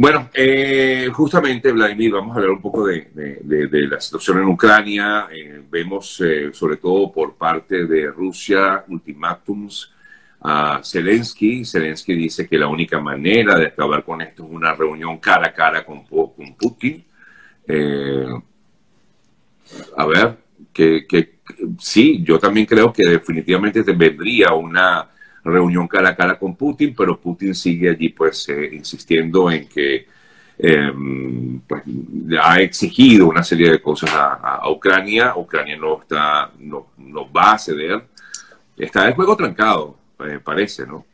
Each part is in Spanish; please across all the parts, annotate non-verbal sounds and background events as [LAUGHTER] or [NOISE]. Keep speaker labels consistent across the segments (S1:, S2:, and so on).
S1: Bueno, eh, justamente, Vladimir, vamos a hablar un poco de, la situación en Ucrania. Eh, vemos, eh, sobre todo por parte de Rusia, ultimátums a Zelensky. Zelensky dice que la única manera de acabar con esto es una reunión cara a cara con, Putin. a ver, que, que sí, yo también creo que definitivamente vendría una reunión cara a cara con Putin, pero Putin sigue allí pues eh, insistiendo en que em, pues, ha exigido una serie de cosas a, Ucrania. Ucrania no está, no, no, va a ceder. Está el juego trancado, eh, parece, ¿no?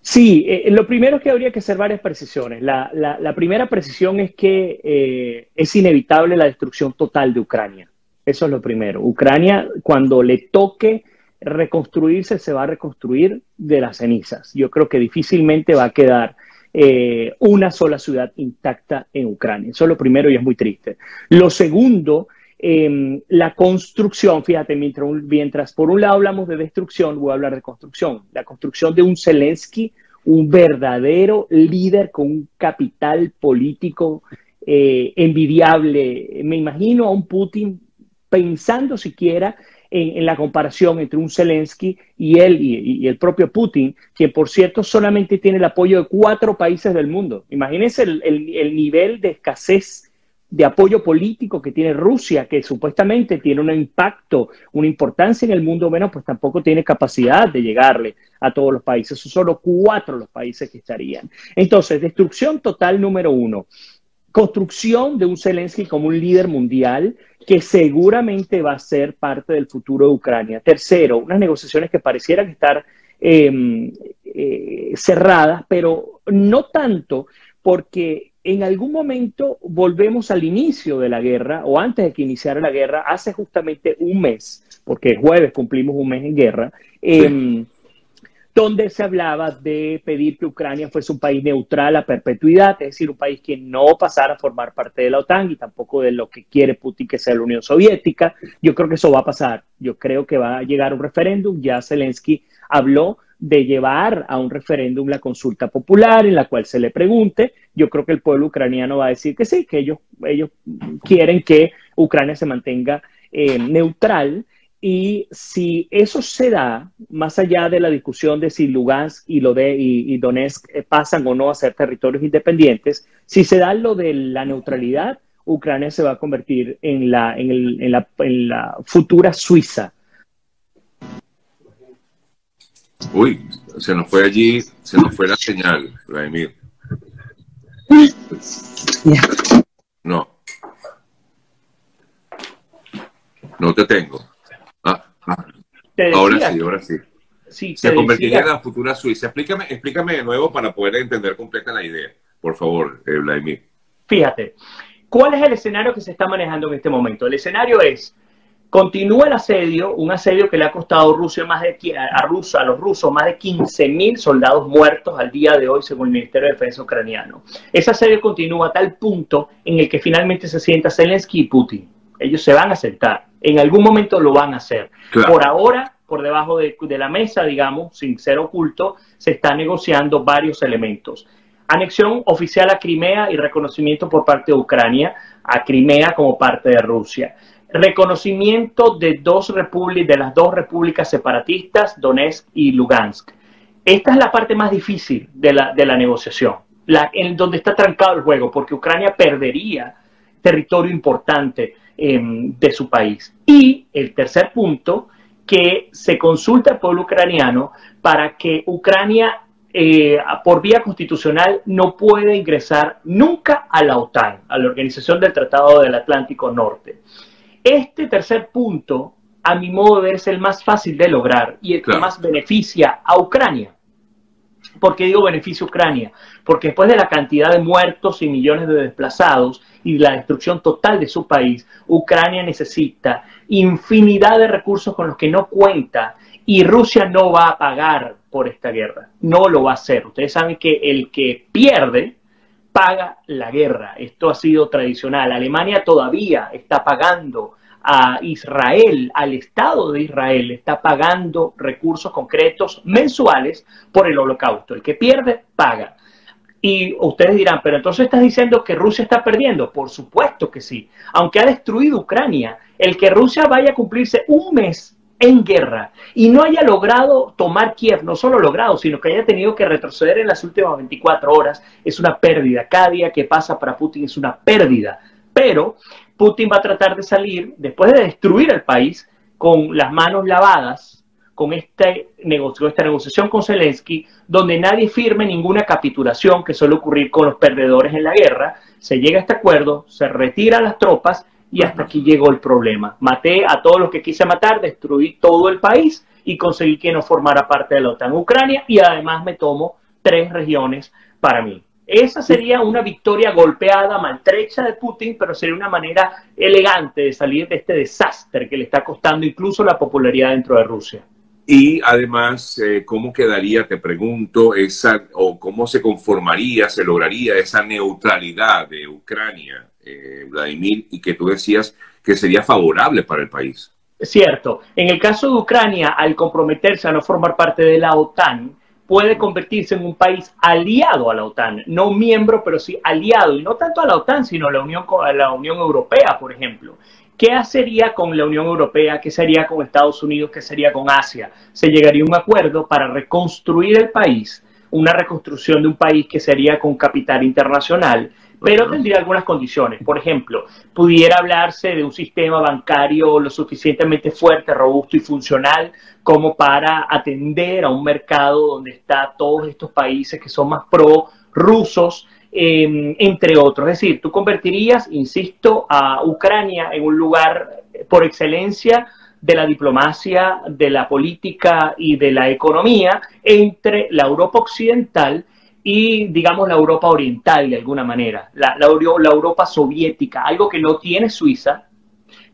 S2: Sí, eh, lo primero es que habría que hacer varias precisiones. La, la, primera precisión es que es inevitable la destrucción total de Ucrania. Eso es lo primero. Ucrania, cuando le toque reconstruirse, se va a reconstruir de las cenizas. Yo creo que difícilmente va a quedar eh, una sola ciudad intacta en Ucrania. Eso es lo primero y es muy triste. Lo segundo, em, la construcción, fíjate, mientras, mientras por un lado hablamos de destrucción, voy a hablar de construcción. La construcción de un Zelensky, un verdadero líder con un capital político eh, envidiable. Me imagino a un Putin pensando siquiera en, la comparación entre un Zelensky y él y, el propio Putin, quien por cierto solamente tiene el apoyo de cuatro países del mundo. Imagínense el, nivel de escasez de apoyo político que tiene Rusia, que supuestamente tiene un impacto, una importancia en el mundo, bueno, pues tampoco tiene capacidad de llegarle a todos los países. Son solo cuatro los países que estarían. Entonces, destrucción total número uno construcción de un Zelensky como un líder mundial que seguramente va a ser parte del futuro de Ucrania. Tercero, unas negociaciones que parecieran estar em, eh, cerradas, pero no tanto porque en algún momento volvemos al inicio de la guerra o antes de que iniciara la guerra, hace justamente un mes, porque el jueves cumplimos un mes en guerra. Em, donde se hablaba de pedir que Ucrania fuese un país neutral a perpetuidad, es decir, un país que no pasara a formar parte de la OTAN y tampoco de lo que quiere Putin que sea la Unión Soviética. Yo creo que eso va a pasar. Yo creo que va a llegar un referéndum. Ya Zelensky habló de llevar a un referéndum la consulta popular en la cual se le pregunte. Yo creo que el pueblo ucraniano va a decir que sí, que ellos, ellos quieren que Ucrania se mantenga eh, neutral y si eso se da, más allá de la discusión de si Lugansk y, lo de, y, Donetsk eh, pasan o no a ser territorios independientes, si se da lo de la neutralidad, Ucrania se va a convertir en la, en, el, en la, en la futura Suiza.
S1: Uy, se nos fue allí, se nos fue la señal, Vladimir. No. No te tengo. Ahora sí, ahora sí. se convertiría en la futura Suiza. Explícame, explícame de nuevo para poder entender completa la idea, por favor, eh, Vladimir.
S2: Fíjate, ¿cuál es el escenario que se está manejando en este momento? El escenario es, continúa el asedio, un asedio que le ha costado Rusia más de, a, Rusia, a los rusos más de 15.000 soldados muertos al día de hoy, según el Ministerio de Defensa ucraniano. Ese asedio continúa a tal punto en el que finalmente se sienta Zelensky y Putin. Ellos se van a sentar en algún momento lo van a hacer. Por ahora, por debajo de, la mesa, digamos, sin ser oculto, se están negociando varios elementos. Anexión oficial a Crimea y reconocimiento por parte de Ucrania a Crimea como parte de Rusia. Reconocimiento de, dos de las dos repúblicas separatistas, Donetsk y Lugansk. Esta es la parte más difícil de la, de la negociación, la, en donde está trancado el juego, porque Ucrania perdería territorio importante Em, de su país. Y el tercer punto, que se consulta al pueblo ucraniano para que Ucrania, eh, por vía constitucional, no pueda ingresar nunca a la OTAN, a la Organización del Tratado del Atlántico Norte. Este tercer punto, a mi modo de ver, es el más fácil de lograr y el que más beneficia a Ucrania. ¿Por qué digo beneficio Ucrania? Porque después de la cantidad de muertos y millones de desplazados, y la destrucción total de su país, Ucrania necesita infinidad de recursos con los que no cuenta y Rusia no va a pagar por esta guerra, no lo va a hacer. Ustedes saben que el que pierde paga la guerra, esto ha sido tradicional. Alemania todavía está pagando a Israel, al Estado de Israel, está pagando recursos concretos mensuales por el holocausto. El que pierde, paga. Y ustedes dirán, pero entonces estás diciendo que Rusia está perdiendo. Por supuesto que sí. Aunque ha destruido Ucrania, el que Rusia vaya a cumplirse un mes en guerra y no haya logrado tomar Kiev, no solo logrado, sino que haya tenido que retroceder en las últimas 24 horas, es una pérdida. Cada día que pasa para Putin es una pérdida. Pero Putin va a tratar de salir, después de destruir el país, con las manos lavadas, con este negocio, esta negociación con Zelensky, donde nadie firme ninguna capitulación, que suele ocurrir con los perdedores en la guerra, se llega a este acuerdo, se retiran las tropas y hasta aquí llegó el problema. Maté a todos los que quise matar, destruí todo el país y conseguí que no formara parte de la OTAN Ucrania y además me tomo tres regiones para mí. Esa sería una victoria golpeada, maltrecha de Putin, pero sería una manera elegante de salir de este desastre que le está costando incluso la popularidad dentro de Rusia.
S1: Y además, eh, ¿cómo quedaría, te pregunto, esa, o cómo se conformaría, se lograría esa neutralidad de Ucrania, eh, Vladimir, y que tú decías que sería favorable para el país?
S2: Cierto. En el caso de Ucrania, al comprometerse a no formar parte de la OTAN, puede convertirse en un país aliado a la OTAN, no miembro, pero sí aliado, y no tanto a la OTAN, sino a la Unión, a la Unión Europea, por ejemplo. ¿Qué hacería con la Unión Europea? ¿Qué sería con Estados Unidos? ¿Qué sería con Asia? Se llegaría a un acuerdo para reconstruir el país, una reconstrucción de un país que sería con capital internacional, pero tendría algunas condiciones. Por ejemplo, pudiera hablarse de un sistema bancario lo suficientemente fuerte, robusto y funcional como para atender a un mercado donde está todos estos países que son más pro rusos, em, entre otros. Es decir, tú convertirías, insisto, a Ucrania en un lugar por excelencia de la diplomacia, de la política y de la economía entre la Europa occidental y, digamos, la Europa oriental de alguna manera, la, la, Europa soviética, algo que no tiene Suiza,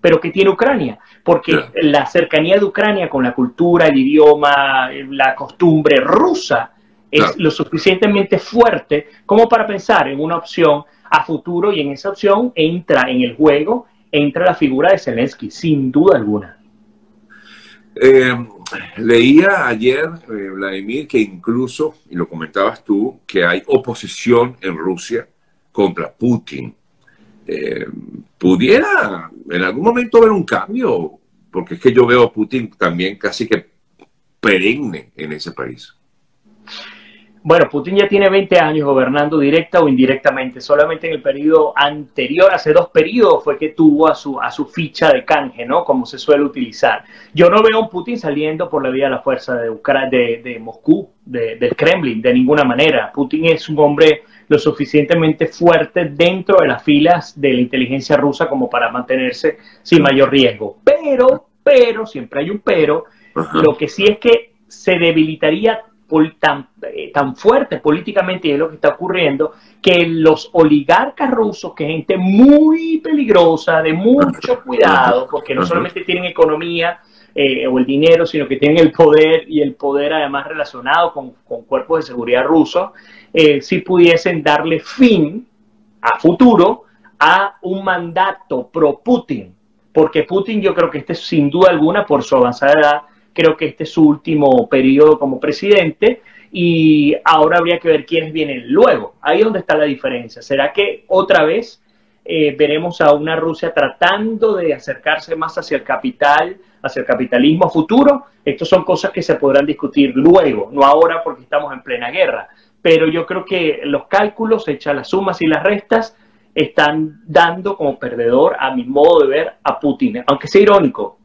S2: pero que tiene Ucrania, porque la cercanía de Ucrania con la cultura, el idioma, la costumbre rusa es lo suficientemente fuerte como para pensar en una opción a futuro y en esa opción entra en el juego, entra la figura de Zelensky, sin duda alguna.
S1: Eh, leía ayer, eh, Vladimir, que incluso, y lo comentabas tú, que hay oposición en Rusia contra Putin. Eh, ¿Pudiera en algún momento haber un cambio? Porque es que yo veo a Putin también casi que perenne en ese país.
S2: Bueno, Putin ya tiene 20 años gobernando directa o indirectamente. Solamente en el periodo anterior, hace dos periodos, fue que tuvo a su, a su ficha de canje, ¿no? Como se suele utilizar. Yo no veo a un Putin saliendo por la vía de la fuerza de, de, de Moscú, de, del Kremlin, de ninguna manera. Putin es un hombre lo suficientemente fuerte dentro de las filas de la inteligencia rusa como para mantenerse sin mayor riesgo. Pero, pero, siempre hay un pero, lo que sí es que se debilitaría tan, eh, tan fuerte políticamente, y es lo que está ocurriendo, que los oligarcas rusos, que es gente muy peligrosa, de mucho cuidado, porque no solamente tienen economía eh, o el dinero, sino que tienen el poder y el poder además relacionado con, cuerpos de seguridad rusos, eh, si pudiesen darle fin a futuro a un mandato pro Putin, porque Putin yo creo que este sin duda alguna por su avanzada edad Creo que este es su último periodo como presidente y ahora habría que ver quiénes vienen luego. Ahí es donde está la diferencia. ¿Será que otra vez eh, veremos a una Rusia tratando de acercarse más hacia el capital, hacia el capitalismo futuro? Estas son cosas que se podrán discutir luego, no ahora porque estamos en plena guerra. Pero yo creo que los cálculos, hechas las sumas y las restas, están dando como perdedor, a mi modo de ver, a Putin. Aunque sea irónico,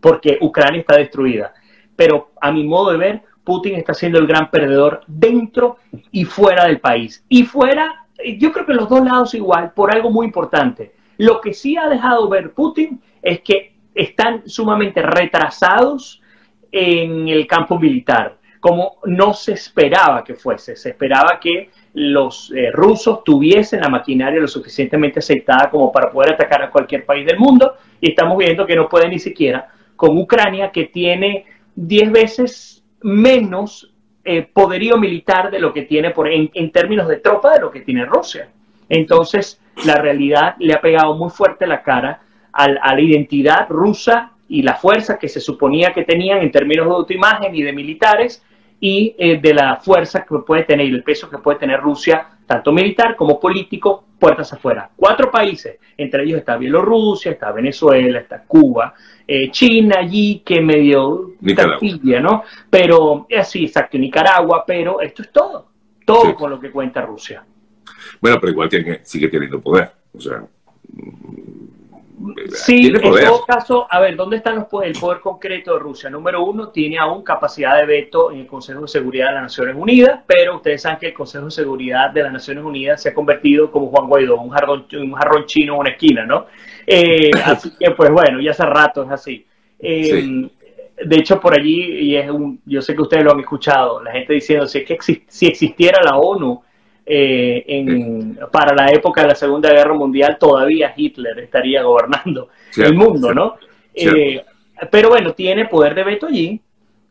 S2: porque Ucrania está destruida. Pero a mi modo de ver, Putin está siendo el gran perdedor dentro y fuera del país. Y fuera, yo creo que los dos lados igual, por algo muy importante. Lo que sí ha dejado ver Putin es que están sumamente retrasados en el campo militar, como no se esperaba que fuese. Se esperaba que los eh, rusos tuviesen la maquinaria lo suficientemente aceitada como para poder atacar a cualquier país del mundo y estamos viendo que no pueden ni siquiera con Ucrania, que tiene 10 veces menos eh, poderío militar de lo que tiene por, en, términos de tropa de lo que tiene Rusia. Entonces, la realidad le ha pegado muy fuerte la cara a, la identidad rusa y la fuerza que se suponía que tenían en términos de autoimagen y de militares, y eh, de la fuerza que puede tener y el peso que puede tener Rusia, tanto militar como político, puertas afuera. Cuatro países, entre ellos está Bielorrusia, está Venezuela, está Cuba, eh, China allí que medio taquilla, ¿no? Pero así, exacto, Nicaragua, pero esto es todo, todo con lo que cuenta Rusia.
S1: Bueno, pero igual tiene, sigue teniendo poder, o sea,
S2: Sí, en todo caso, a ver, ¿dónde está el poder concreto de Rusia? Número uno, tiene aún capacidad de veto en el Consejo de Seguridad de las Naciones Unidas, pero ustedes saben que el Consejo de Seguridad de las Naciones Unidas se ha convertido como Juan Guaidó, un jarrón, un jarrón chino en una esquina, ¿no? Eh, [LAUGHS] así que, pues bueno, ya hace rato es así. Eh, de hecho, por allí, y es un, yo sé que ustedes lo han escuchado, la gente diciendo, si, es que si existiera la ONU, eh, en, para la época de la Segunda Guerra Mundial todavía Hitler estaría gobernando el mundo, ¿no? Eh, pero bueno, tiene poder de veto allí.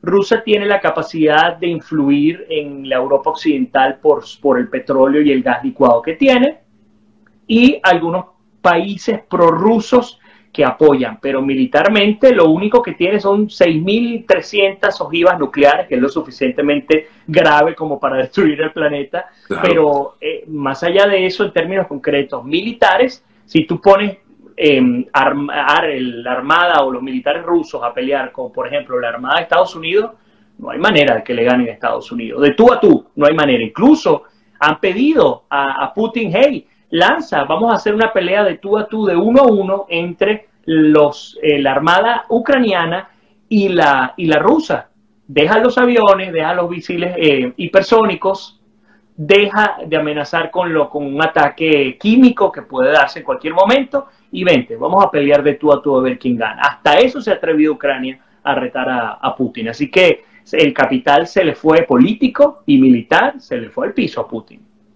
S2: Rusia tiene la capacidad de influir en la Europa Occidental por, por el petróleo y el gas licuado que tiene. Y algunos países prorrusos que apoyan, pero militarmente lo único que tiene son 6.300 ojivas nucleares, que es lo suficientemente grave como para [LAUGHS] destruir el planeta, pero eh, más allá de eso, en términos concretos militares, si tú pones eh, la armada o los militares rusos a pelear con, por ejemplo, la armada de Estados Unidos, no hay manera de que le ganen a Estados Unidos. De tú a tú, no hay manera. Incluso han pedido a, a Putin, hey, lanza, vamos a hacer una pelea de tú a tú, de uno a uno entre los, eh, la armada ucraniana y la, y la rusa. Deja los aviones, deja los misiles eh, hipersónicos, deja de amenazar con, lo, con un ataque químico que puede darse en cualquier momento y vente, vamos a pelear de tú a tú a ver quién gana. Hasta eso se ha atrevido Ucrania a retar a, a Putin. Así que el capital se le fue político y militar, se le fue al piso a Putin.